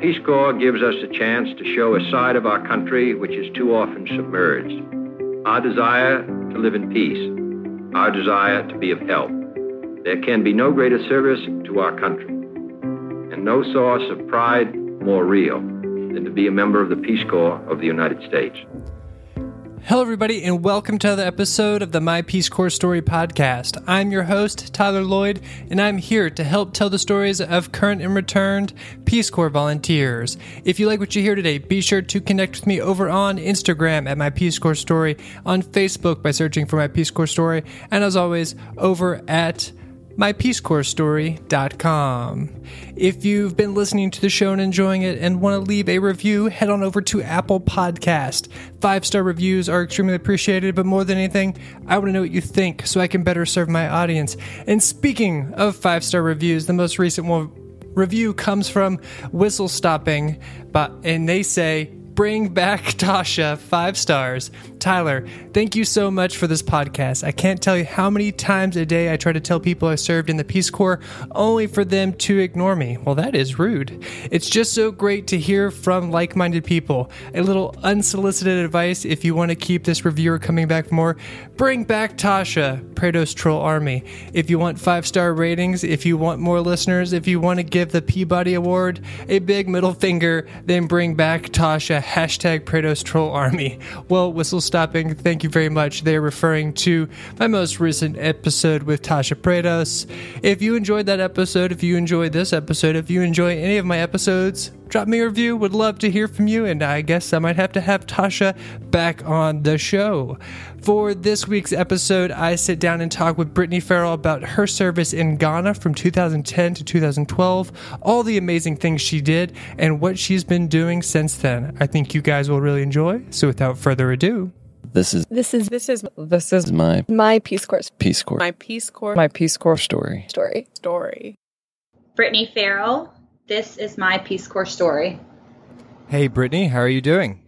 Peace Corps gives us a chance to show a side of our country which is too often submerged. Our desire to live in peace, our desire to be of help. There can be no greater service to our country, and no source of pride more real than to be a member of the Peace Corps of the United States. Hello, everybody, and welcome to another episode of the My Peace Corps Story podcast. I'm your host, Tyler Lloyd, and I'm here to help tell the stories of current and returned Peace Corps volunteers. If you like what you hear today, be sure to connect with me over on Instagram at My Peace Corps Story, on Facebook by searching for My Peace Corps Story, and as always, over at mypeacecorpsstory.com. If you've been listening to the show and enjoying it and want to leave a review, head on over to Apple Podcast. Five star reviews are extremely appreciated, but more than anything, I want to know what you think so I can better serve my audience. And speaking of five star reviews, the most recent one review comes from Whistle Stopping, but and they say bring back Tasha, five stars. Tyler, thank you so much for this podcast. I can't tell you how many times a day I try to tell people I served in the Peace Corps only for them to ignore me. Well, that is rude. It's just so great to hear from like minded people. A little unsolicited advice if you want to keep this reviewer coming back for more, bring back Tasha, Prados Troll Army. If you want five star ratings, if you want more listeners, if you want to give the Peabody Award a big middle finger, then bring back Tasha, hashtag Prados Troll Army. Well, whistle stopping. Thank you very much. They're referring to my most recent episode with Tasha Prados. If you enjoyed that episode, if you enjoyed this episode, if you enjoy any of my episodes, drop me a review. Would love to hear from you. And I guess I might have to have Tasha back on the show. For this week's episode, I sit down and talk with Brittany Farrell about her service in Ghana from 2010 to 2012, all the amazing things she did, and what she's been doing since then. I think you guys will really enjoy. So without further ado, this is This is This is this is my my Peace Corps Peace Corps my Peace Corps my Peace Corps story. story. story. Brittany Farrell. This is my Peace Corps story. hey Brittany, how are you doing?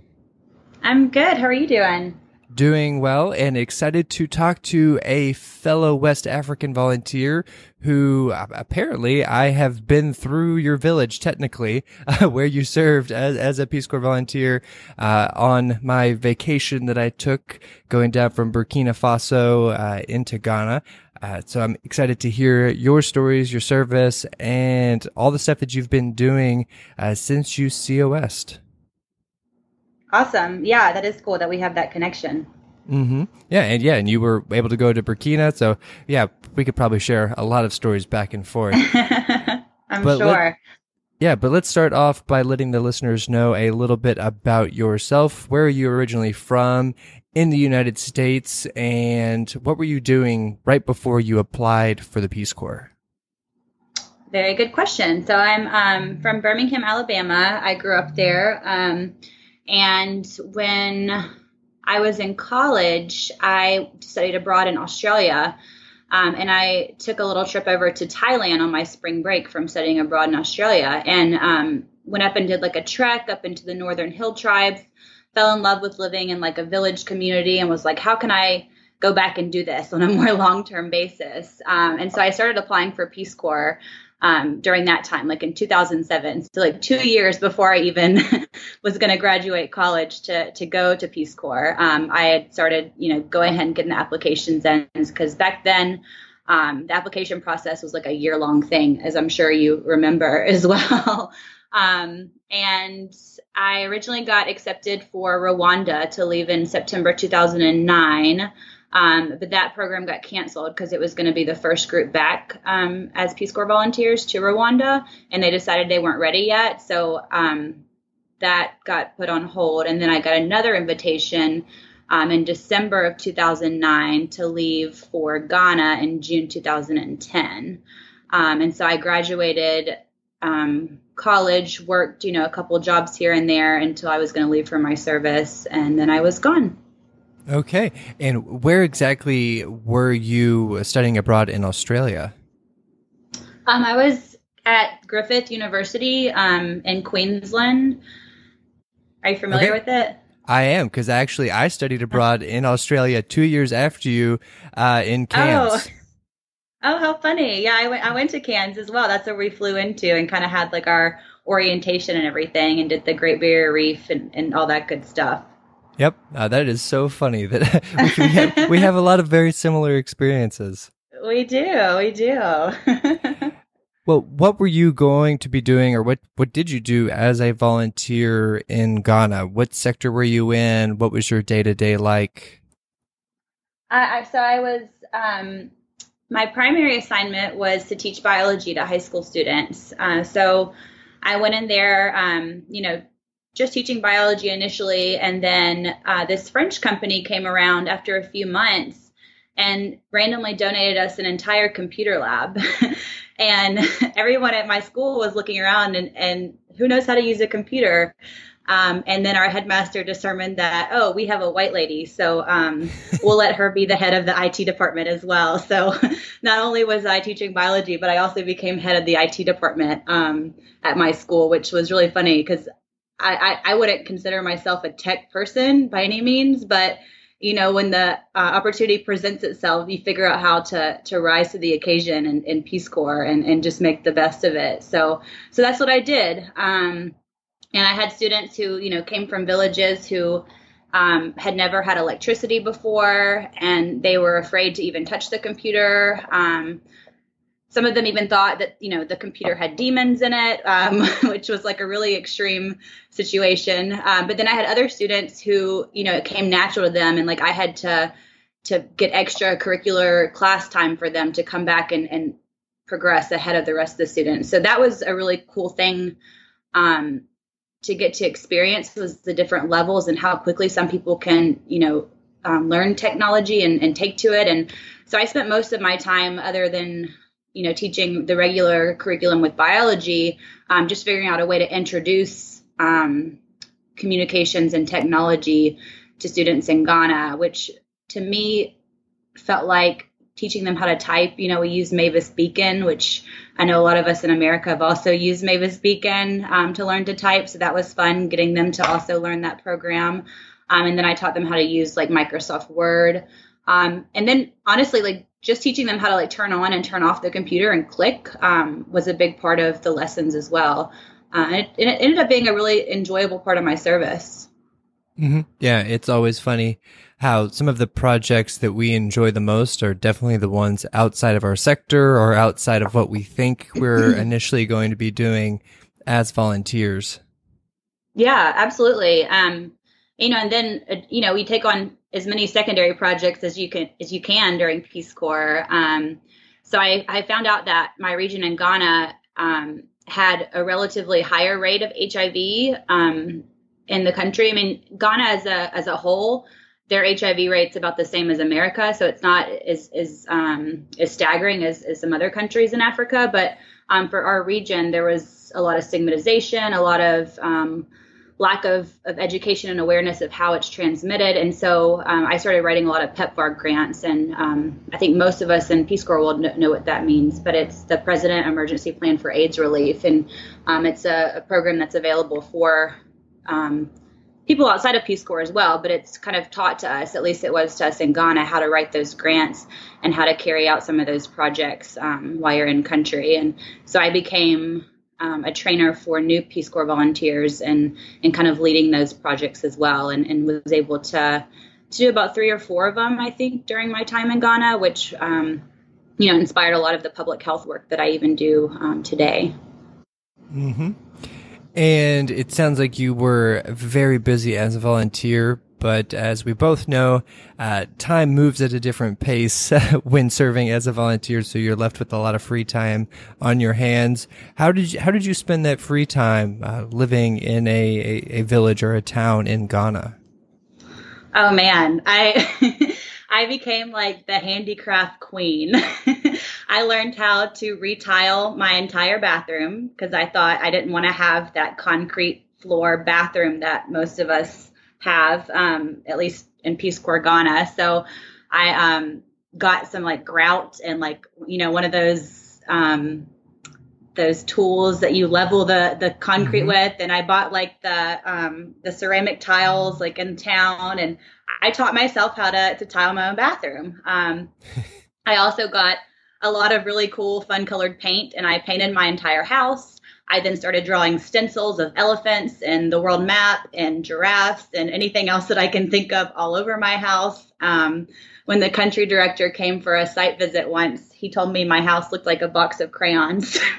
I'm good. How are you doing? Doing well and excited to talk to a fellow West African volunteer who uh, apparently I have been through your village technically uh, where you served as, as a Peace Corps volunteer uh, on my vacation that I took going down from Burkina Faso uh, into Ghana. Uh, so I'm excited to hear your stories, your service, and all the stuff that you've been doing uh, since you COS'd. Awesome. Yeah, that is cool that we have that connection. Mm-hmm. Yeah, and yeah, and you were able to go to Burkina, so yeah, we could probably share a lot of stories back and forth. I'm But let- sure. yeah, but let's start off by letting the listeners know a little bit about yourself. Where are you originally from in the United States, and what were you doing right before you applied for the Peace Corps? Very good question. So I'm um, from Birmingham, Alabama. I grew up there. Um, and when I was in college, I studied abroad in Australia. Um, and I took a little trip over to Thailand on my spring break from studying abroad in Australia. And um, went up and did like a trek up into the Northern Hill tribes. Fell in love with living in like a village community and was like, how can I go back and do this on a more long term basis? Um, and so I started applying for Peace Corps um, during that time, like in 2007. So like two years before I even was going to graduate college to to go to Peace Corps, um, I had started, you know, going ahead and getting the applications in because back then. Um, the application process was like a year long thing, as I'm sure you remember as well. um, and I originally got accepted for Rwanda to leave in September 2009. Um, but that program got canceled because it was going to be the first group back um, as Peace Corps volunteers to Rwanda, and they decided they weren't ready yet. So um, that got put on hold. And then I got another invitation um, in December of 2009 to leave for Ghana in June 2010. Um, and so I graduated um, college, worked, you know, a couple jobs here and there until I was going to leave for my service, and then I was gone. Okay, and where exactly were you studying abroad in Australia? Um, I was at Griffith University um, in Queensland. Are you familiar Okay. with it? I am because actually I studied abroad in Australia two years after you uh, in Cairns. Oh, how funny! Yeah, I went. I went to Cairns as well. That's where we flew into and kind of had like our orientation and everything, and did the Great Barrier Reef and, and all that good stuff. Yep, uh, that is so funny that we, have, we have a lot of very similar experiences. We do, we do. well, what were you going to be doing, or what what did you do as a volunteer in Ghana? What sector were you in? What was your day to day like? I, so I was um, my primary assignment was to teach biology to high school students. Uh, so I went in there, um, you know, just teaching biology initially, and then uh, this French company came around after a few months and randomly donated us an entire computer lab. and everyone at my school was looking around and, and who knows how to use a computer. Um, and then our headmaster determined that, oh, we have a white lady, so um, we'll let her be the head of the IT department as well. So not only was I teaching biology, but I also became head of the IT department um, at my school, which was really funny because I, I, I, wouldn't consider myself a tech person by any means, but you know, when the uh, opportunity presents itself, you figure out how to to rise to the occasion in, in Peace Corps and, and just make the best of it. So so that's what I did. Um, and I had students who you know came from villages who um, had never had electricity before, and they were afraid to even touch the computer. Um, some of them even thought that you know the computer had demons in it, um, which was like a really extreme situation. Um, but then I had other students who you know it came natural to them, and like I had to to get extra curricular class time for them to come back and, and progress ahead of the rest of the students. So that was a really cool thing um, to get to experience was the different levels and how quickly some people can you know um, learn technology and, and take to it. And so I spent most of my time, other than you know, teaching the regular curriculum with biology, um, just figuring out a way to introduce um, communications and technology to students in Ghana, which to me felt like teaching them how to type. You know, we use Mavis Beacon, which I know a lot of us in America have also used Mavis Beacon um, to learn to type. So that was fun getting them to also learn that program. Um, and then I taught them how to use like Microsoft Word. Um, and then honestly, like just teaching them how to like turn on and turn off the computer and click um, was a big part of the lessons as well. Uh, and it, it, ended up being a really enjoyable part of my service. Mm-hmm. Yeah, it's always funny how some of the projects that we enjoy the most are definitely the ones outside of our sector or outside of what we think we're initially going to be doing as volunteers. Yeah, absolutely. Um, you know, and then uh, you know we take on as many secondary projects as you can as you can during Peace Corps. Um, so I, I found out that my region in Ghana um, had a relatively higher rate of HIV um, in the country. I mean, Ghana as a as a whole, their HIV rate's about the same as America, so it's not as as um, as staggering as, as some other countries in Africa. But um, for our region, there was a lot of stigmatization, a lot of um, lack of, of education and awareness of how it's transmitted. And so um, I started writing a lot of PEPFAR grants. And um, I think most of us in Peace Corps will know, know, what that means, but it's the President Emergency Plan for AIDS Relief. And um, it's a, a, program that's available for um, people outside of Peace Corps as well, but it's kind of taught to us, at least it was to us in Ghana, how to write those grants and how to carry out some of those projects um, while you're in country. And so I became um, a trainer for new Peace Corps volunteers and and kind of leading those projects as well, and, and was able to to do about three or four of them, I think, during my time in Ghana, which um, you know inspired a lot of the public health work that I even do um, today. Mm-hmm. And it sounds like you were very busy as a volunteer, but as we both know, uh, time moves at a different pace when serving as a volunteer. So you're left with a lot of free time on your hands. How did you, how did you spend that free time uh, living in a, a, a village or a town in Ghana? Oh man, I I became like the handicraft queen. I learned how to retile my entire bathroom because I thought I didn't want to have that concrete floor bathroom that most of us have, um, at least in Peace Corps Ghana. So I um, got some like grout and like you know one of those um, those tools that you level the the concrete mm-hmm. with, and I bought like the um, the ceramic tiles like in town, and I taught myself how to to tile my own bathroom. Um, I also got a lot of really cool, fun colored paint, and I painted my entire house. I then started drawing stencils of elephants and the world map and giraffes and anything else that I can think of all over my house. Um, when the country director came for a site visit once, he told me my house looked like a box of crayons.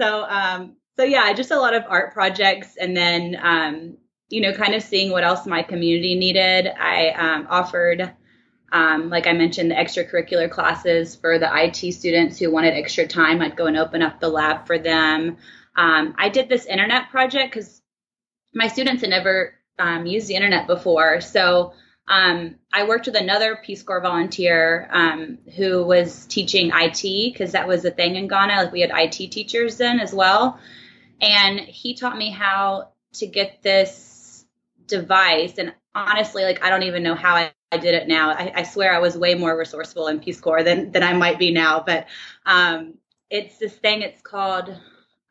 so, um, so yeah, just a lot of art projects, and then um, you know, kind of seeing what else my community needed. I um, offered. Um, like I mentioned, the extracurricular classes for the IT students who wanted extra time. I'd go and open up the lab for them. Um, I did this internet project because my students had never um, used the internet before. So um, I worked with another Peace Corps volunteer um, who was teaching IT because that was a thing in Ghana. Like we had IT teachers then as well. And he taught me how to get this device. And honestly, like I don't even know how I, I did it now. I, I, swear I was way more resourceful in Peace Corps than, than I might be now. But um, it's this thing, it's called,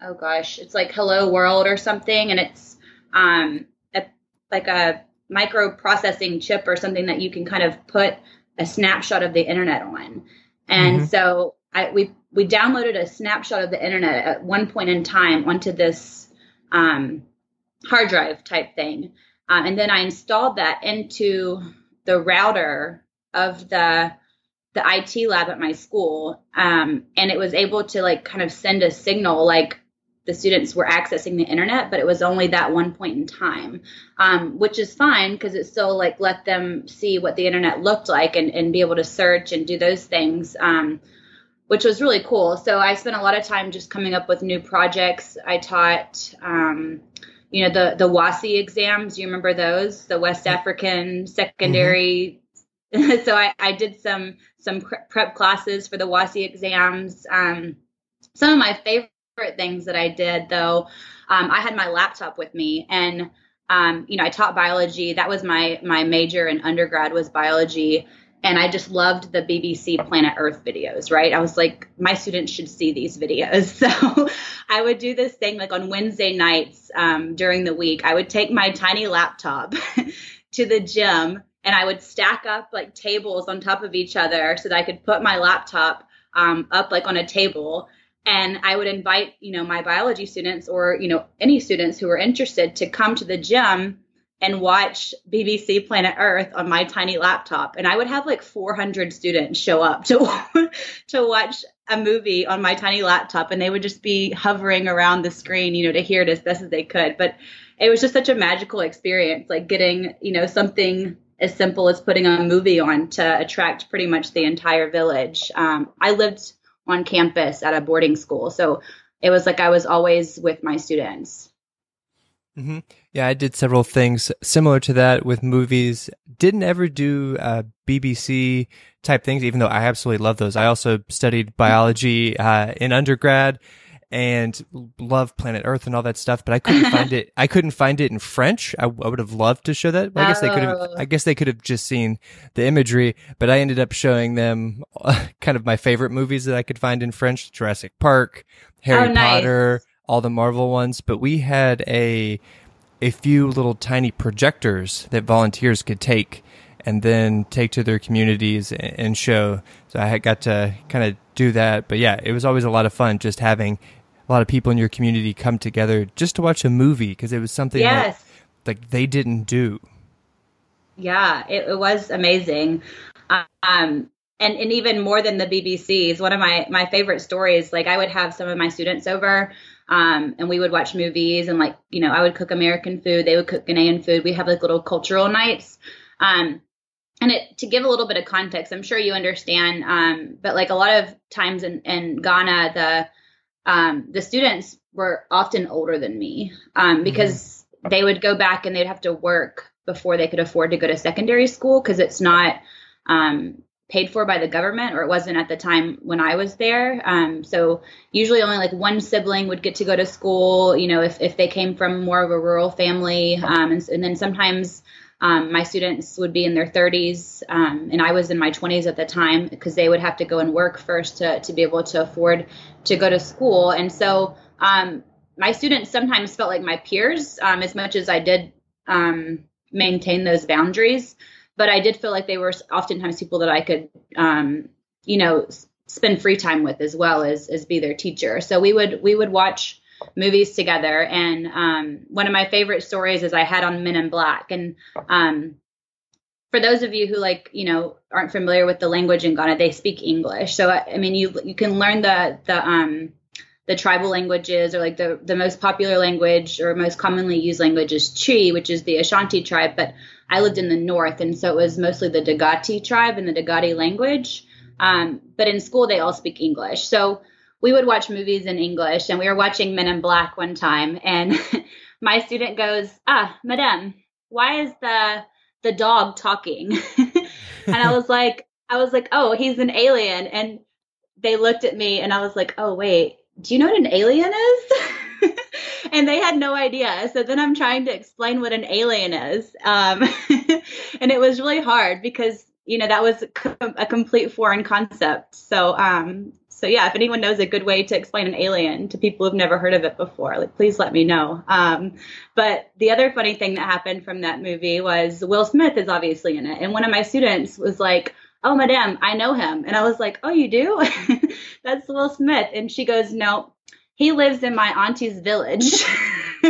oh gosh, it's like Hello World or something. And it's um, a, like a microprocessing chip or something that you can kind of put a snapshot of the internet on. And mm-hmm. so I, we we downloaded a snapshot of the internet at one point in time onto this um, hard drive type thing, uh, and then I installed that into the router of the the IT lab at my school, um, and it was able to like kind of send a signal like the students were accessing the internet, but it was only that one point in time, um, which is fine because it still like let them see what the internet looked like and, and be able to search and do those things, um, which was really cool. So I spent a lot of time just coming up with new projects. I taught, um, you know, the the WASSCE exams. You remember those? The West African Secondary. Mm-hmm. so I, I did some some prep classes for the WASSCE exams. Um, some of my favorite things that I did, though, um, I had my laptop with me, and um, you know, I taught biology. That was my my major in undergrad was biology, and I just loved the BBC Planet Earth videos. Right? I was like, my students should see these videos. So I would do this thing like on Wednesday nights um, during the week. I would take my tiny laptop to the gym, and I would stack up like tables on top of each other so that I could put my laptop um, up like on a table and i would invite you know my biology students or you know any students who were interested to come to the gym and watch bbc planet earth on my tiny laptop and i would have like 400 students show up to to watch a movie on my tiny laptop and they would just be hovering around the screen you know to hear it as best as they could but it was just such a magical experience like getting you know something as simple as putting a movie on to attract pretty much the entire village um, i lived on campus at a boarding school. So it was like I was always with my students. Mm-hmm. Yeah, I did several things similar to that with movies. Didn't ever do uh, BBC type things, even though I absolutely love those. I also studied biology uh, in undergrad and love Planet Earth and all that stuff, but I couldn't find it. I couldn't find it in French. I, I would have loved to show that. I guess they could have. I guess they could have just seen the imagery, but I ended up showing them uh, kind of my favorite movies that I could find in French: Jurassic Park, Harry oh, nice. Potter, all the Marvel ones. But we had a a few little tiny projectors that volunteers could take and then take to their communities and show. So I got to kind of do that. But yeah, it was always a lot of fun just having a lot of people in your community come together just to watch a movie because it was something yes. that like they didn't do. Yeah, it, it was amazing. Um, and, and even more than the BBCs, one of my, my favorite stories, like I would have some of my students over um, and we would watch movies and like, you know, I would cook American food. They would cook Ghanaian food. We have like little cultural nights. Um, and it, to give a little bit of context, I'm sure you understand, um, but like a lot of times in, in Ghana, the um, the students were often older than me um, mm-hmm. because mm-hmm. they would go back and they'd have to work before they could afford to go to secondary school because it's not um, paid for by the government or it wasn't at the time when I was there. Um, so usually only like one sibling would get to go to school, you know, if, if they came from more of a rural family. Um, and, and, then sometimes um, my students would be in their 30s, um, and I was in my 20s at the time because they would have to go and work first to, to be able to afford to go to school. And so um, my students sometimes felt like my peers um, as much as I did maintain those boundaries. But I did feel like they were oftentimes people that I could, um, you know, spend free time with as well as as be their teacher. So we would we would watch movies together. And um, one of my favorite stories is I had on Men in Black. And um, for those of you who like you know aren't familiar with the language in Ghana, they speak English. So I mean, you you can learn the the um the tribal languages or like the the most popular language or most commonly used language is Twi, which is the Ashanti tribe. But I lived in the north, and so it was mostly the Dagati tribe and the Dagati language. Um, but in school, they all speak English. So we would watch movies in English, and we were watching Men in Black one time, and my student goes, "Ah, Madame, why is the the dog talking?" and I was like, I was like, "Oh, he's an alien," and they looked at me, and I was like, "Oh, wait." Do you know what an alien is? and they had no idea. So then I'm trying to explain what an alien is. Um, and it was really hard because, you know, that was a complete foreign concept. So, um, so yeah, if anyone knows a good way to explain an alien to people who've never heard of it before, like please let me know. Um, but the other funny thing that happened from that movie was Will Smith is obviously in it, and one of my students was like, "Oh, madam, I know him," and I was like, "Oh, you do? That's Will Smith." And she goes, "No, he lives in my auntie's village."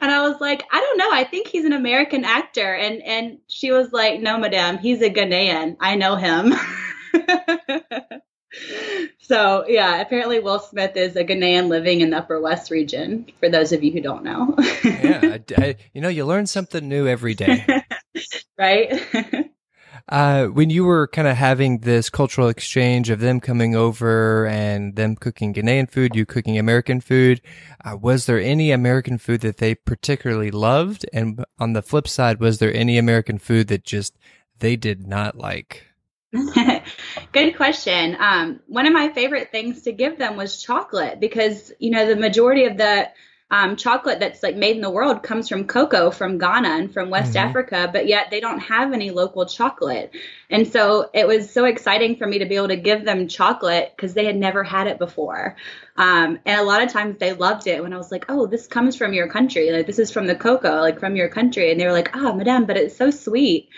and I was like, I don't know. I think he's an American actor. And and she was like, No, madam, he's a Ghanaian. I know him. so yeah, apparently Will Smith is a Ghanaian living in the Upper West region. For those of you who don't know, yeah, I, I, you know, you learn something new every day, right? Uh, when you were kind of having this cultural exchange of them coming over and them cooking Ghanaian food, you cooking American food, uh, was there any American food that they particularly loved? And on the flip side, was there any American food that just they did not like? Good question. Um, one of my favorite things to give them was chocolate because, you know, the majority of the um, chocolate that's like made in the world comes from cocoa from Ghana and from West mm-hmm. Africa, but yet they don't have any local chocolate. And so it was so exciting for me to be able to give them chocolate because they had never had it before. Um, and a lot of times they loved it when I was like, oh, this comes from your country. Like, this is from the cocoa, like from your country. And they were like, oh, madame, but it's so sweet.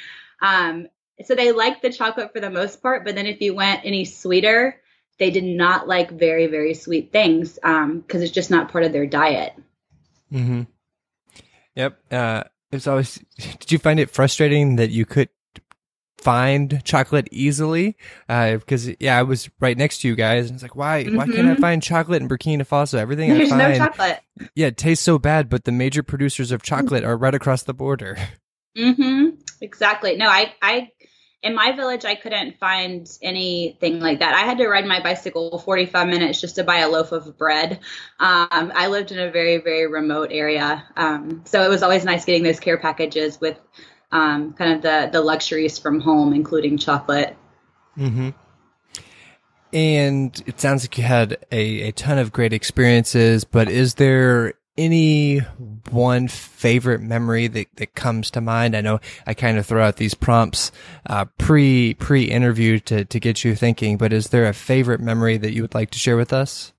Um, so they liked the chocolate for the most part, but then if you went any sweeter, they did not like very very sweet things because um, it's just not part of their diet. Hmm. Yep. Uh, it's always. Did you find it frustrating that you could find chocolate easily? Uh, because yeah, I was right next to you guys, and it's like, why? Mm-hmm. Why can't I mm-hmm. find chocolate in Burkina Faso? Everything There's I find, There's no chocolate. Yeah, it tastes so bad, but the major producers of chocolate are right across the border. Mm-hmm. Exactly. No, I I in my village, I couldn't find anything like that. I had to ride my bicycle 45 minutes just to buy a loaf of bread. Um, I lived in a very, very remote area. Um, so it was always nice getting those care packages with um, kind of the, the luxuries from home, including chocolate. Mm-hmm. And it sounds like you had a, a ton of great experiences, but is there any one favorite memory that, that comes to mind? I know I kind of throw out these prompts uh, pre pre interview to to get you thinking, but is there a favorite memory that you would like to share with us?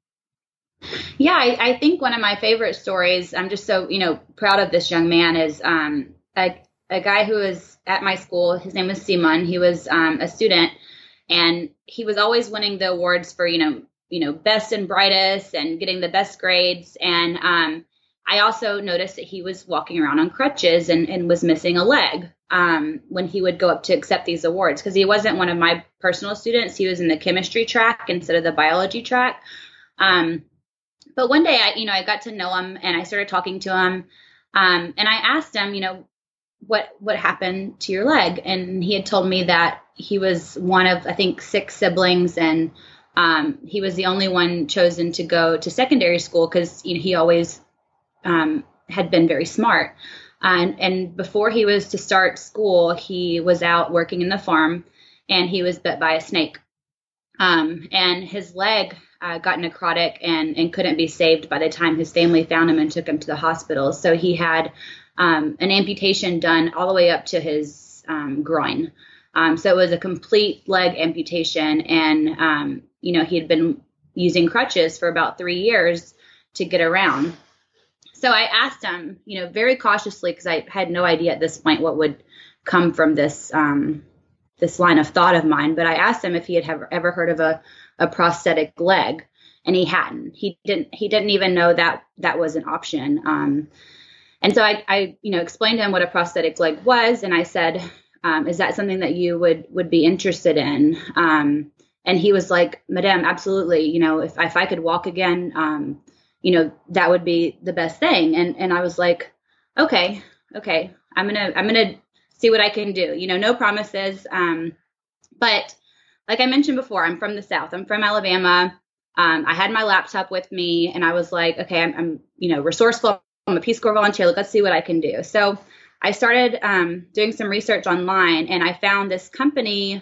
Yeah, I, I think one of my favorite stories. I'm just so you know proud of this young man is um, a a guy who was at my school. His name was Simon. He was um, a student, and he was always winning the awards for you know you know best and brightest and getting the best grades and um, I also noticed that he was walking around on crutches and, and was missing a leg um, when he would go up to accept these awards because he wasn't one of my personal students. He was in the chemistry track instead of the biology track. Um, but one day, I, you know, I got to know him and I started talking to him. Um, and I asked him, you know, what what happened to your leg? And he had told me that he was one of I think six siblings and um, he was the only one chosen to go to secondary school because you know, he always um, had been very smart. And, and before he was to start school, he was out working in the farm and he was bit by a snake. Um, and his leg uh, got necrotic and, and couldn't be saved by the time his family found him and took him to the hospital. So he had um, an amputation done all the way up to his um, groin. Um, so it was a complete leg amputation. And, um, you know, he had been using crutches for about three years to get around so I asked him, you know, very cautiously because I had no idea at this point what would come from this um, this line of thought of mine. But I asked him if he had ever, ever heard of a, a prosthetic leg, and he hadn't. He didn't. He didn't even know that that was an option. Um, and so I, I, you know, explained to him what a prosthetic leg was, and I said, um, "Is that something that you would would be interested in?" Um, and he was like, "Madame, absolutely. You know, if if I could walk again, um, you know, that would be the best thing." And and I was like, "Okay, okay, I'm gonna I'm gonna see what I can do. You know, no promises. Um, but like I mentioned before, I'm from the South. I'm from Alabama. Um, I had my laptop with me, and I was like, okay, I'm, I'm you know resourceful. I'm a Peace Corps volunteer. Like, let's see what I can do. So I started um, doing some research online, and I found this company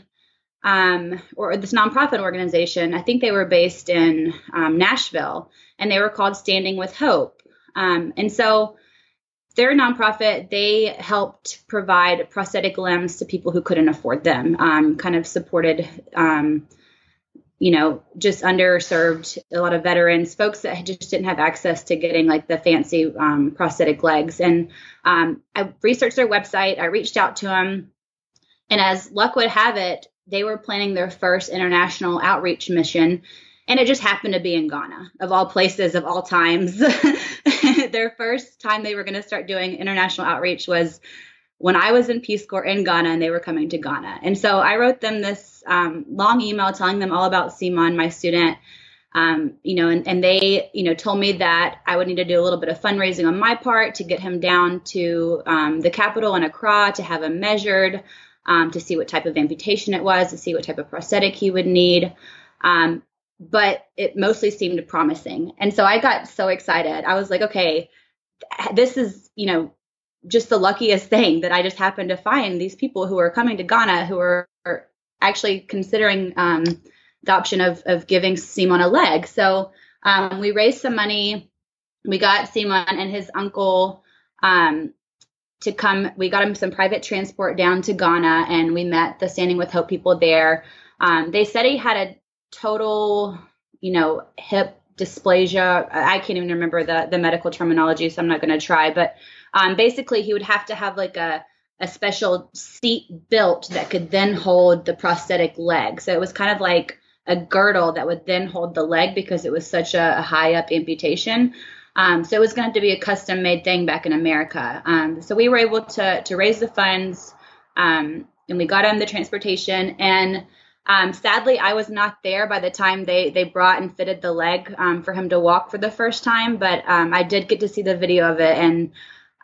um, or this nonprofit organization. I think they were based in um, Nashville, and they were called Standing with Hope. Um, and so they're a nonprofit. They helped provide prosthetic limbs to people who couldn't afford them. Um, kind of supported, um, you know, just underserved a lot of veterans, folks that just didn't have access to getting like the fancy um, prosthetic legs. And um, I researched their website. I reached out to them, and as luck would have it, they were planning their first international outreach mission and it just happened to be in Ghana, of all places, of all times. Their first time they were going to start doing international outreach was when I was in Peace Corps in Ghana, and they were coming to Ghana. And so I wrote them this um, long email telling them all about Simon, my student. Um, you know, and, and they, you know, told me that I would need to do a little bit of fundraising on my part to get him down to um, the capital in Accra to have him measured, um, to see what type of amputation it was, to see what type of prosthetic he would need. Um, but it mostly seemed promising. And so I got so excited. I was like, okay, this is, you know, just the luckiest thing that I just happened to find these people who are coming to Ghana who are, are actually considering um, the option of, of giving Simon a leg. So um, we raised some money. We got Simon and his uncle um, to come. We got him some private transport down to Ghana and we met the Standing with Hope people there. Um, they said he had a total, you know, hip dysplasia. I can't even remember the the medical terminology, so I'm not going to try. But um, basically, he would have to have like a a special seat built that could then hold the prosthetic leg. So it was kind of like a girdle that would then hold the leg because it was such a, a high up amputation. Um, so it was going to be a custom made thing back in America. Um, so we were able to to raise the funds, um, and we got him the transportation and um, sadly, I was not there by the time they they brought and fitted the leg um, for him to walk for the first time. But um, I did get to see the video of it, and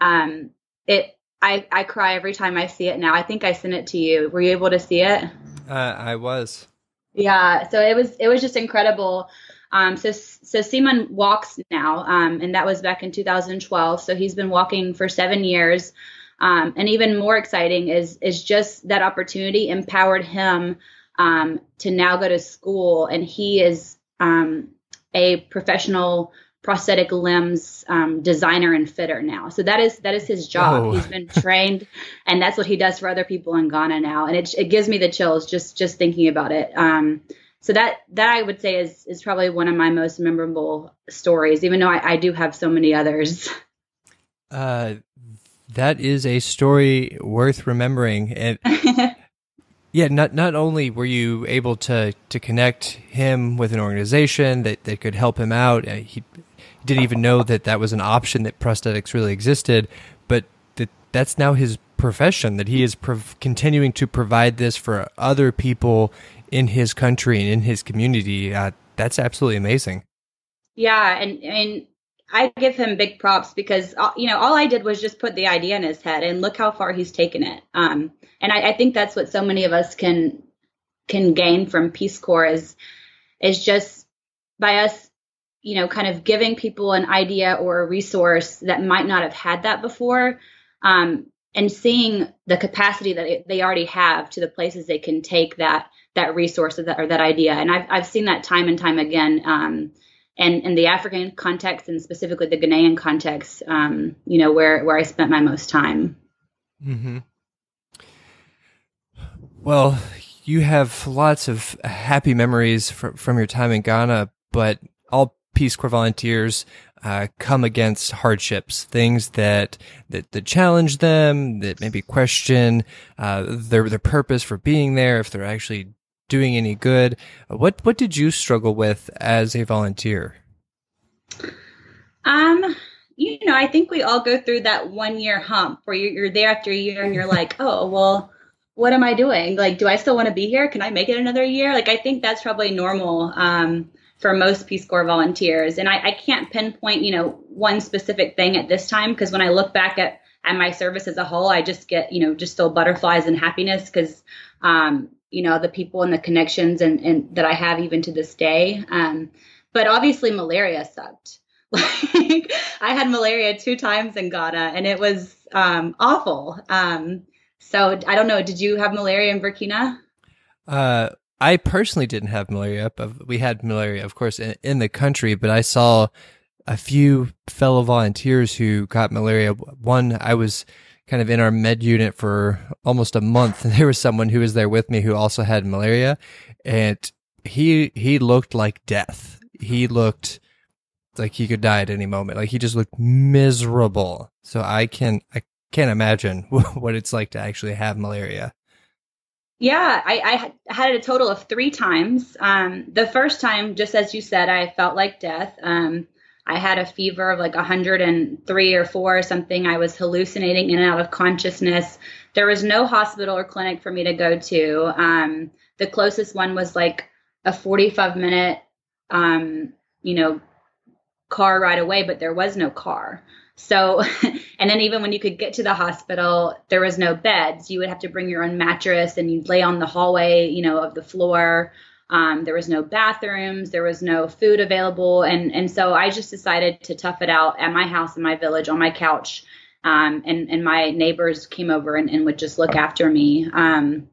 um, it I I cry every time I see it now. I think I sent it to you. Were you able to see it? Uh, I was. Yeah. So it was it was just incredible. Um, so so Simon walks now, um, and that was back in 2012. So he's been walking for seven years. Um, and even more exciting is is just that opportunity empowered him um, to now go to school, and he is um, a professional prosthetic limbs um, designer and fitter now. So that is that is his job. Oh. He's been trained, and that's what he does for other people in Ghana now. And it, it gives me the chills just just thinking about it. Um, so that that I would say is is probably one of my most memorable stories, even though I, I do have so many others. Uh, that is a story worth remembering, and Yeah, not not only were you able to to connect him with an organization that, that could help him out, uh, he didn't even know that that was an option that prosthetics really existed, but that that's now his profession that he is prov- continuing to provide this for other people in his country and in his community. Uh, that's absolutely amazing. Yeah, and and I give him big props because uh, you know all I did was just put the idea in his head, and look how far he's taken it. Um, and I, I think that's what so many of us can can gain from Peace Corps is is just by us, you know, kind of giving people an idea or a resource that might not have had that before, um, and seeing the capacity that they already have to the places they can take that that resource or that, or that idea. And I've I've seen that time and time again. Um, and in the African context and specifically the Ghanaian context, um, you know, where where I spent my most time. Mm-hmm. Well, you have lots of happy memories from from your time in Ghana, but all Peace Corps volunteers uh, come against hardships, things that, that, that challenge them, that maybe question uh, their their purpose for being there, if they're actually doing any good. What what did you struggle with as a volunteer? Um, you know, I think we all go through that one year hump where you're, you're there after a year and you're like, oh, well, what am I doing? Like, do I still want to be here? Can I make it another year? Like, I think that's probably normal um, for most Peace Corps volunteers. And I, I can't pinpoint, you know, one specific thing at this time because when I look back at at my service as a whole, I just get, you know, just feel butterflies and happiness because, um, you know, the people and the connections and, and that I have even to this day. Um, but obviously, malaria sucked. Like, I had malaria two times in Ghana, and it was um, awful. Um, so I don't know. Did you have malaria in Burkina? Uh, I personally didn't have malaria, but we had malaria, of course, in, in the country. But I saw a few fellow volunteers who got malaria. One, I was kind of in our med unit for almost a month, and there was someone who was there with me who also had malaria, and he he looked like death. He looked like he could die at any moment. Like he just looked miserable. So I can I can't imagine what it's like to actually have malaria. Yeah, I, I had it a total of three times. Um, the first time, just as you said, I felt like death. Um, I had a fever of like 103 or 4 or something. I was hallucinating in and out of consciousness. There was no hospital or clinic for me to go to. Um, the closest one was like a 45 minute, um, you know, car right away, but there was no car. So, and then even when you could get to the hospital, there was no beds. You would have to bring your own mattress and you'd lay on the hallway, you know, of the floor. Um, there was no bathrooms, there was no food available, and and so I just decided to tough it out at my house in my village on my couch. Um, and and my neighbors came over and, and would just look after me. Um,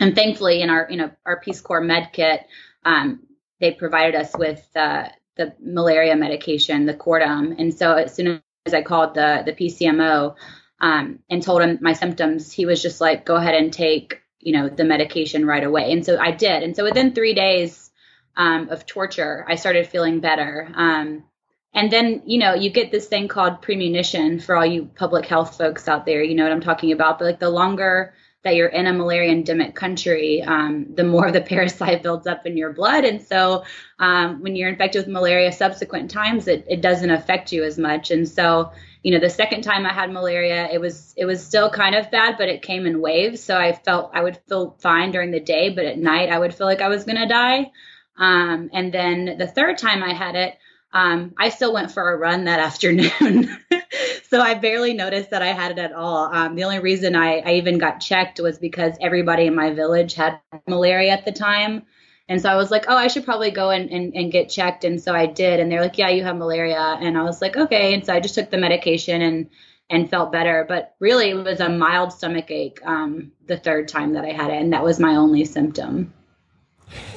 and thankfully, in our you know our Peace Corps med kit, um, they provided us with uh, the malaria medication, the Coartem. And so as soon as I called the the PCMO um, and told him my symptoms, he was just like, "Go ahead and take you know the medication right away." And so I did. And so within three days um, of torture, I started feeling better. Um, and then you know you get this thing called premunition for all you public health folks out there. You know what I'm talking about. But like the longer that you're in a malaria endemic country, um, the more the parasite builds up in your blood. And so um, when you're infected with malaria subsequent times, it, it doesn't affect you as much. And so, you know, the second time I had malaria, it was it was still kind of bad, but it came in waves. So I felt I would feel fine during the day, but at night I would feel like I was gonna die. Um, and then the third time I had it, um, I still went for a run that afternoon. so I barely noticed that I had it at all. Um, the only reason I, I even got checked was because everybody in my village had malaria at the time. And so I was like, oh, I should probably go and, and, and get checked. And so I did. And they're like, yeah, you have malaria. And I was like, okay. And so I just took the medication and and felt better. But really, it was a mild stomach ache um, the third time that I had it. And that was my only symptom.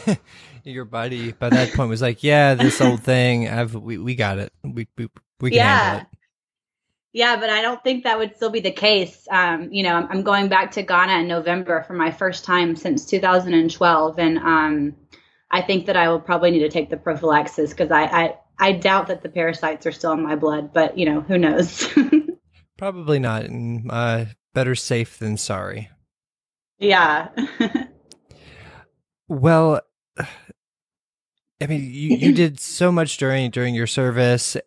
Your body by that point was like, yeah, this old thing, I've we, we got it. We we, we can yeah. handle it. Yeah, but I don't think that would still be the case. Um, you know, I'm going back to Ghana in November for my first time since 2012, and um, I think that I will probably need to take the prophylaxis because I, I I doubt that the parasites are still in my blood, but you know, who knows? probably not. And uh, better safe than sorry. Yeah. well, I mean, you, you did so much during during your service,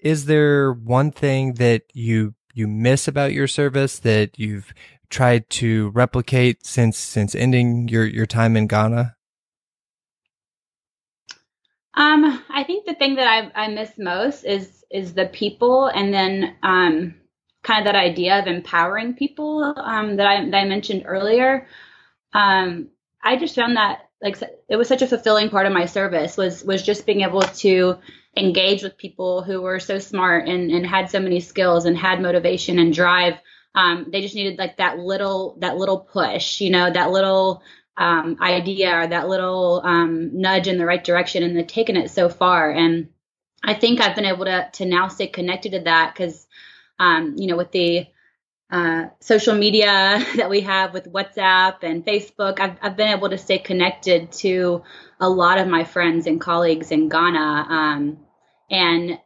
is there one thing that you you miss about your service that you've tried to replicate since since ending your your time in Ghana? Um, I think the thing that I, I miss most is is the people, and then um, kind of that idea of empowering people um, that I that I mentioned earlier. Um, I just found that like it was such a fulfilling part of my service was was just being able to engage with people who were so smart and, and had so many skills and had motivation and drive. Um, they just needed like that little that little push, you know, that little um, idea or that little um, nudge in the right direction, and they've taken it so far. And I think I've been able to to now stay connected to that because, um, you know, with the uh, social media that we have with WhatsApp and Facebook, I've, I've been able to stay connected to a lot of my friends and colleagues in Ghana. Um, and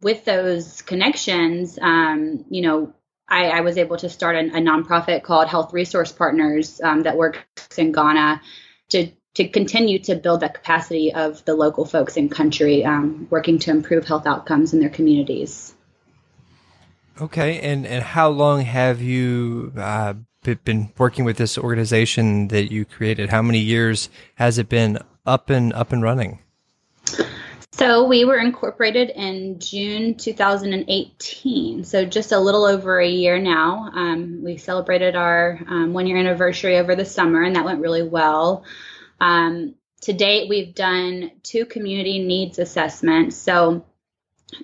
with those connections, um, you know, I, I, was able to start a, a nonprofit called Health Resource Partners um, that works in Ghana to to continue to build that capacity of the local folks in country um, working to improve health outcomes in their communities. Okay, and and how long have you uh, been working with this organization that you created? How many years has it been up and up and running? So we were incorporated in June 2018, so just a little over a year now. Um, we celebrated our um, one year anniversary over the summer, and that went really well. Um, to date, we've done two community needs assessments. So,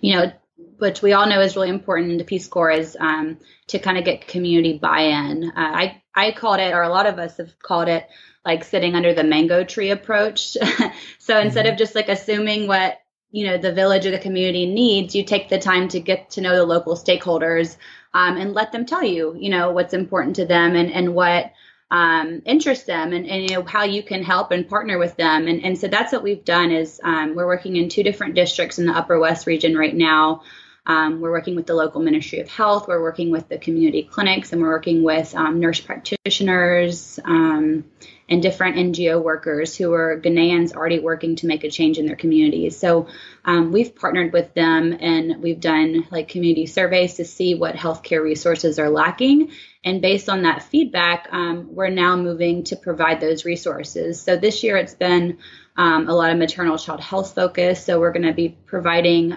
you know, which we all know is really important in the Peace Corps is um, to kind of get community buy-in. Uh, I I called it, or a lot of us have called it, like sitting under the mango tree approach. so mm-hmm. instead of just like assuming what you know the village or the community needs, you take the time to get to know the local stakeholders um, and let them tell you, you know, what's important to them and and what um, interest them and, and, you know how you can help and partner with them and, and so that's what we've done is um, we're working in two different districts in the upper west region right now um, we're working with the local ministry of health we're working with the community clinics and we're working with um, nurse practitioners um, and different ngo workers who are ghanaians already working to make a change in their communities so um, we've partnered with them and we've done like community surveys to see what healthcare resources are lacking and based on that feedback, um, we're now moving to provide those resources. So this year it's been um, a lot of maternal child health focus. So we're going to be providing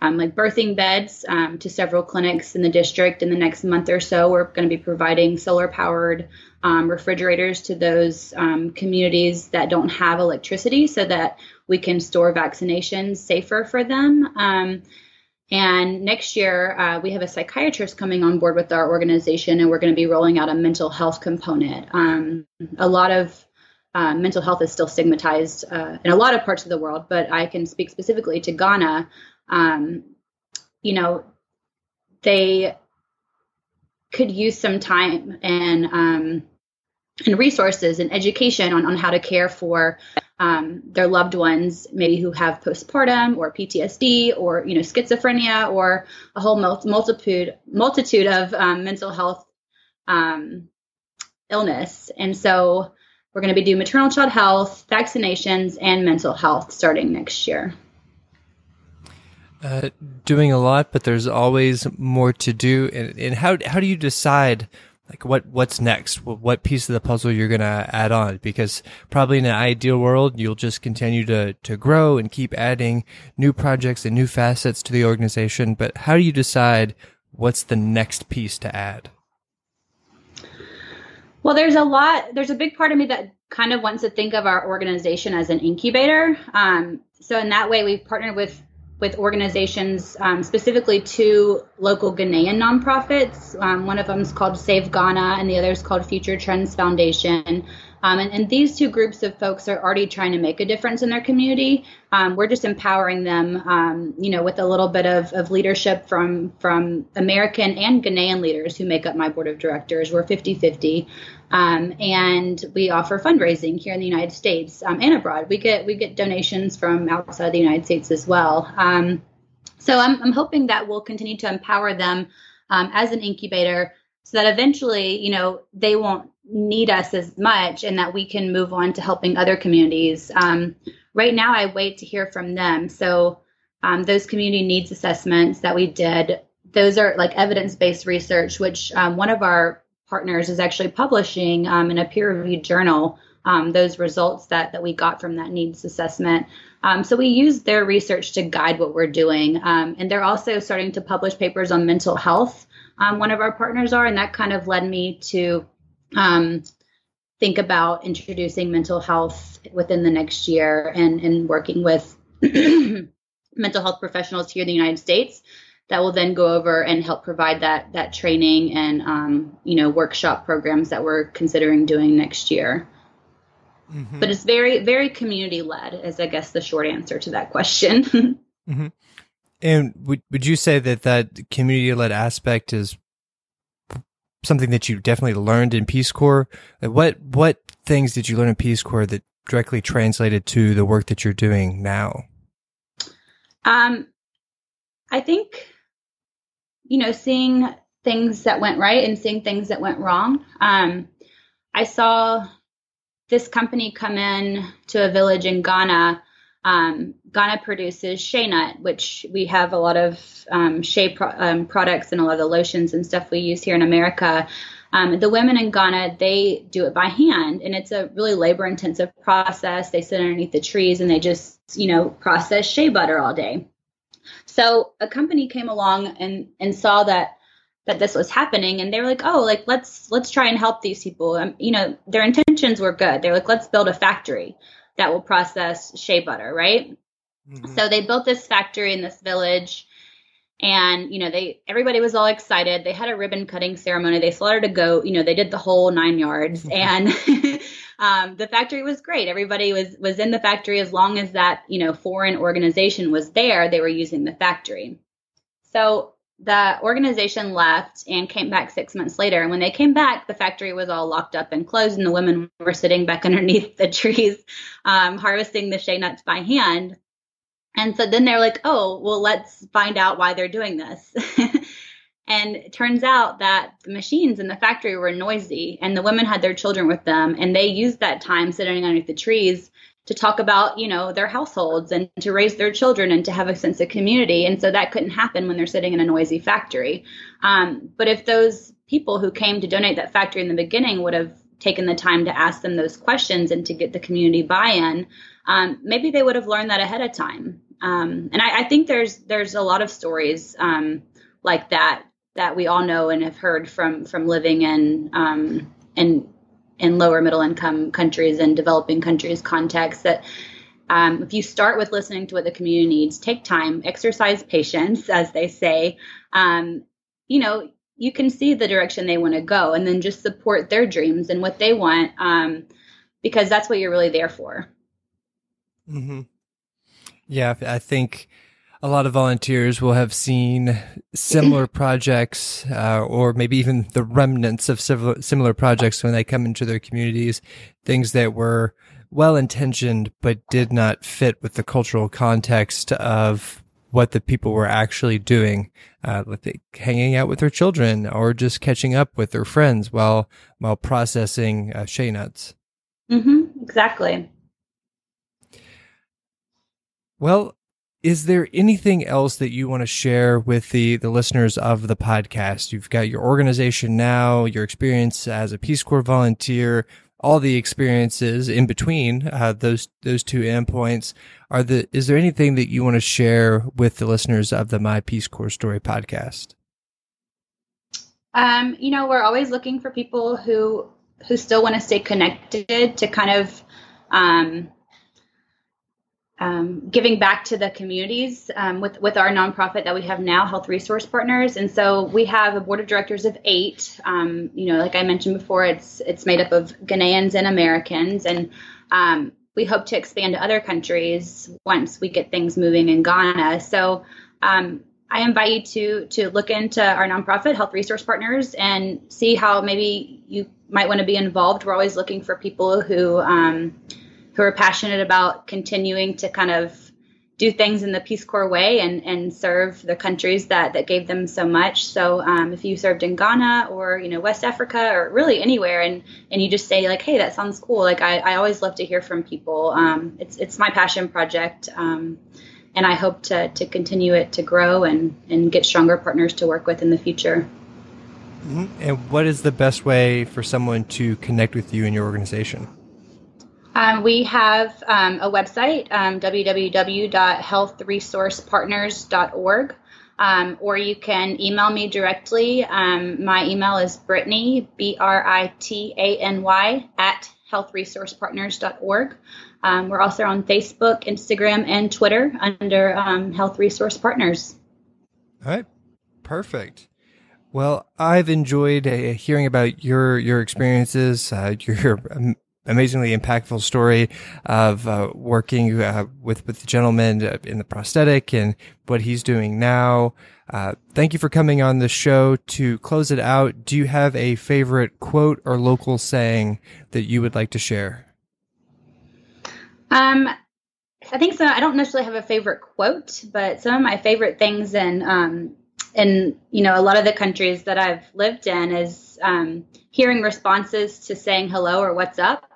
um, like birthing beds um, to several clinics in the district in the next month or so. We're going to be providing solar powered um, refrigerators to those um, communities that don't have electricity so that we can store vaccinations safer for them. Um, and next year, uh, we have a psychiatrist coming on board with our organization, and we're going to be rolling out a mental health component. Um, a lot of uh, mental health is still stigmatized uh, in a lot of parts of the world, but I can speak specifically to Ghana. Um, you know, they could use some time and um, and resources and education on, on how to care for um, their loved ones, maybe who have postpartum or PTSD or you know schizophrenia or a whole multitude multitude of um, mental health um, illness. And so we're going to be doing maternal child health, vaccinations, and mental health starting next year. Uh, doing a lot, but there's always more to do. And, and how how do you decide? like what what's next what piece of the puzzle you're to add on because probably in an ideal world you'll just continue to to grow and keep adding new projects and new facets to the organization but how do you decide what's the next piece to add well there's a lot there's a big part of me that kind of wants to think of our organization as an incubator um, so in that way we've partnered with with organizations, um, specifically two local Ghanaian nonprofits. Um, one of them is called Save Ghana, and the other is called Future Trends Foundation. Um, and, and, these two groups of folks are already trying to make a difference in their community. Um, we're just empowering them, um, you know, with a little bit of, of leadership from from American and Ghanaian leaders who make up my board of directors. We're 50 50. Um, and we offer fundraising here in the United States um, and abroad. We get we get donations from outside the United States as well. Um, so I'm, I'm hoping that we'll continue to empower them um, as an incubator, so that eventually, you know, they won't need us as much, and that we can move on to helping other communities. Um, right now, I wait to hear from them. So um, those community needs assessments that we did, those are like evidence based research, which one of our partners is actually publishing um, in a peer reviewed journal um, those results that, that we got from that needs assessment. Um, so we use their research to guide what we're doing. Um, and they're also starting to publish papers on mental health. Um, one of our partners are, and that kind of led me to um, think about introducing mental health within the next year and, and working with mental health professionals here in the United States that will then go over and help provide that that training and um, you know workshop programs that we're considering doing next year. Mm-hmm. But it's very very community led, is I guess the short answer to that question. mm-hmm. And would would you say that that community led aspect is something that you definitely learned in Peace Corps? What what things did you learn in Peace Corps that directly translated to the work that you're doing now? Um, I think, you know, seeing things that went right and seeing things that went wrong. Um, I saw this company come in to a village in Ghana. Um, Ghana produces shea nut, which we have a lot of um, shea pro- um, products and a lot of the lotions and stuff we use here in America. Um, the women in Ghana, they do it by hand, and it's a really labor intensive process. They sit underneath the trees and they just, you know, process shea butter all day. So a company came along and, and saw that that this was happening and they were like oh like let's let's try and help these people. Um, you know their intentions were good. They're like let's build a factory that will process shea butter right? Mm-hmm. so they built this factory in this village and you know they everybody was all excited. They had a ribbon cutting ceremony. They slaughtered a goat. You know they did the whole nine yards and um, the factory was great everybody was was in the factory as long as that you know foreign organization was there they were using the factory so the organization left and came back six months later. And when they came back, the factory was all locked up and closed, and the women were sitting back underneath the trees, um, harvesting the shea nuts by hand. And so then they're like, oh, well, let's find out why they're doing this. and it turns out that the machines in the factory were noisy, and the women had their children with them, and they used that time sitting underneath the trees to talk about you know their households and to raise their children and to have a sense of community. And so that couldn't happen when they're sitting in a noisy factory. Um, but if those people who came to donate that factory in the beginning would have taken the time to ask them those questions and to get the community buy-in um, maybe they would have learned that ahead of time. Um, and I, I, think there's there's a lot of stories um, like that that we all know and have heard from from living in um, in in lower middle income countries and developing countries context that um, if you start with listening to what the community needs, take time, exercise patience, as they say, um, you know, you can see the direction they want to go and then just support their dreams and what they want um, because that's what you're really there for. Mm-hmm. Yeah, I think a lot of volunteers will have seen similar projects, uh, or maybe even the remnants of similar, similar projects when they come into their communities, things that were well intentioned, but did not fit with the cultural context of what the people were actually doing, uh, like hanging out with their children or just catching up with their friends while, while processing uh, shea nuts. Mm-hmm, exactly. Well, is there anything else that you want to share with the the listeners of the podcast? You've got your organization now, your experience as a Peace Corps volunteer, all the experiences in between uh, those those two endpoints. Are the is there anything that you want to share with the listeners of the My Peace Corps Story podcast? Um, you know, we're always looking for people who who still want to stay connected to kind of um, um, giving back to the communities um, with with our nonprofit that we have now, Health Resource Partners, and so we have a board of directors of eight. Um, you know, like I mentioned before, it's it's made up of Ghanaians and Americans, and um, we hope to expand to other countries once we get things moving in Ghana. So. Um, I invite you to to look into our nonprofit Health Resource Partners and see how maybe you might want to be involved. We're always looking for people who um, who are passionate about continuing to kind of do things in the Peace Corps way and, and serve the countries that, that gave them so much. So um, if you served in Ghana or you know West Africa or really anywhere, and and you just say like, hey, that sounds cool. Like I, I always love to hear from people. Um, it's it's my passion project, um, and I hope to to continue it to grow and and get stronger partners to work with in the future. Mm-hmm. And what is the best way for someone to connect with you and your organization? Um, we have um, a website, um, www.healthresourcepartners.org, um, or you can email me directly. Um, my email is Brittany, B R I T A N Y, at healthresourcepartners.org. Um, we're also on Facebook, Instagram, and Twitter under um, Health Resource Partners. All right, perfect. Well, I've enjoyed uh, hearing about your your experiences, uh, your um, amazingly impactful story of uh, working uh, with with the gentleman uh, in the prosthetic and what he's doing now. Uh, thank you for coming on the show. To close it out, do you have a favorite quote or local saying that you would like to share? Um, I think so. I don't necessarily have a favorite quote, but some of my favorite things in um, in you know a lot of the countries that I've lived in is um, hearing responses to saying hello or what's up.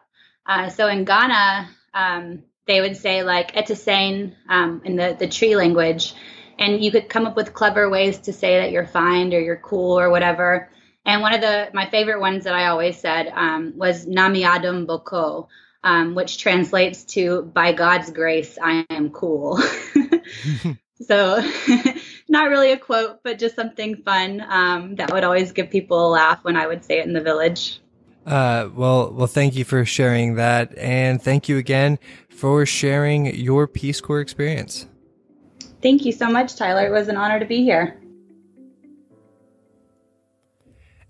Uh, so in Ghana, um, they would say like etisane um, in the the Twi language, and you could come up with clever ways to say that you're fine or you're cool or whatever. And one of the my favorite ones that I always said um, was Namiadum Boko, um, which translates to "By God's grace, I am cool." so, not really a quote, but just something fun um, that would always give people a laugh when I would say it in the village. Uh, well, well, thank you for sharing that, and thank you again for sharing your Peace Corps experience. Thank you so much, Tyler. It was an honor to be here.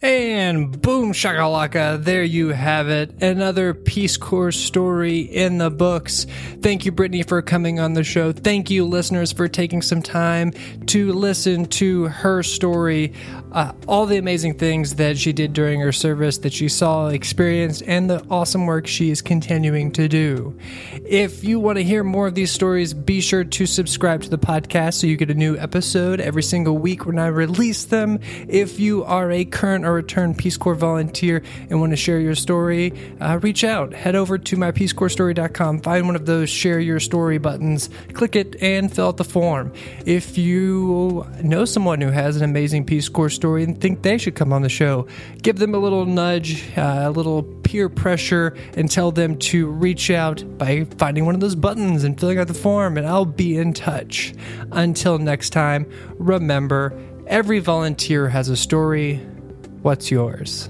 And boom shakalaka, there you have it. Another Peace Corps story in the books. Thank you, Brittany, for coming on the show. Thank you, listeners, for taking some time to listen to her story. Uh, all the amazing things that she did during her service, that she saw, experienced, and the awesome work she is continuing to do. If you want to hear more of these stories, be sure to subscribe to the podcast so you get a new episode every single week when I release them. If you are a current or returned Peace Corps volunteer and want to share your story, uh, reach out. Head over to mypeacecorpsstory.com, find one of those share your story buttons, click it, and fill out the form. If you know someone who has an amazing Peace Corps story and think they should come on the show, give them a little nudge, uh, a little peer pressure, and tell them to reach out by finding one of those buttons and filling out the form, and I'll be in touch. Until next time, remember every volunteer has a story. What's yours?